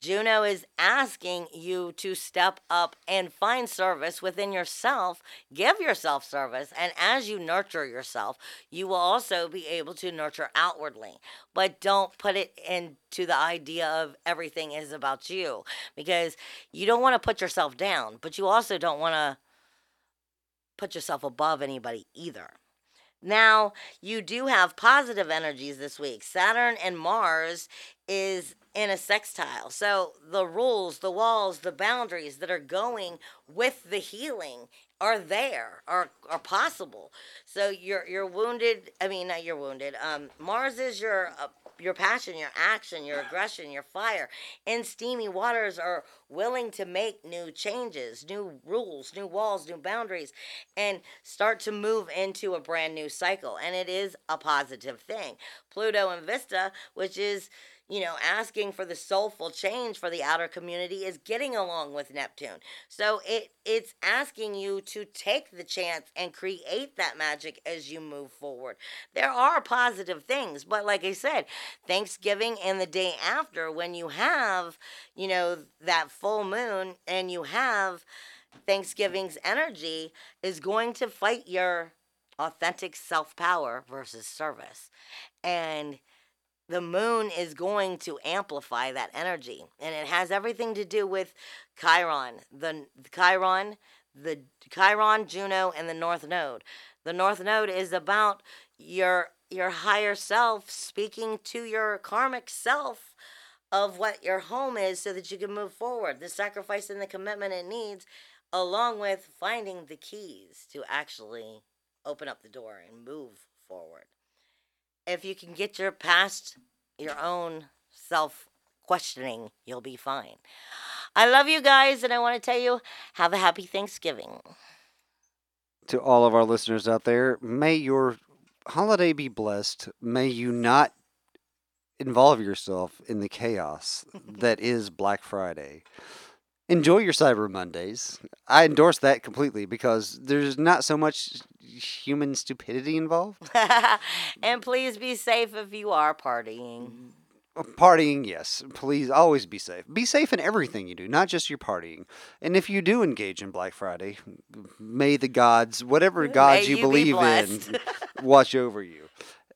Juno is asking you to step up and find service within yourself. Give yourself service. And as you nurture yourself, you will also be able to nurture outwardly. But don't put it into the idea of everything is about you because you don't want to put yourself down, but you also don't want to put yourself above anybody either. Now, you do have positive energies this week. Saturn and Mars is in a sextile. So the rules, the walls, the boundaries that are going with the healing are there, are are possible. So you're you're wounded. I mean, not you're wounded. Um, Mars is your uh, your passion, your action, your aggression, your fire. And steamy waters are willing to make new changes, new rules, new walls, new boundaries, and start to move into a brand new cycle. And it is a positive thing. Pluto and Vesta, which is you know, asking for the soulful change for the outer community is getting along with Neptune. So it it's asking you to take the chance and create that magic as you move forward. There are positive things, but like I said, Thanksgiving and the day after when you have, you know, that full moon and you have Thanksgiving's energy is going to fight your authentic self-power versus service. And the moon is going to amplify that energy. And it has everything to do with Chiron, the, Chiron, the Chiron, Juno, and the North Node. The North Node is about your your higher self speaking to your karmic self of what your home is so that you can move forward. The sacrifice and the commitment it needs, along with finding the keys to actually open up the door and move if you can get your past your own self questioning, you'll be fine. I love you guys, and I want to tell you have a happy Thanksgiving. To all of our listeners out there, may your holiday be blessed. May you not involve yourself in the chaos that is Black Friday enjoy your Cyber Mondays. I endorse that completely because there's not so much human stupidity involved. and please be safe if you are partying. Uh, partying, yes. Please always be safe. Be safe in everything you do, not just your partying. And if you do engage in Black Friday, may the gods, whatever gods you, you believe in, watch over you.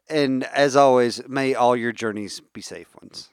And as always, may all your journeys be safe ones.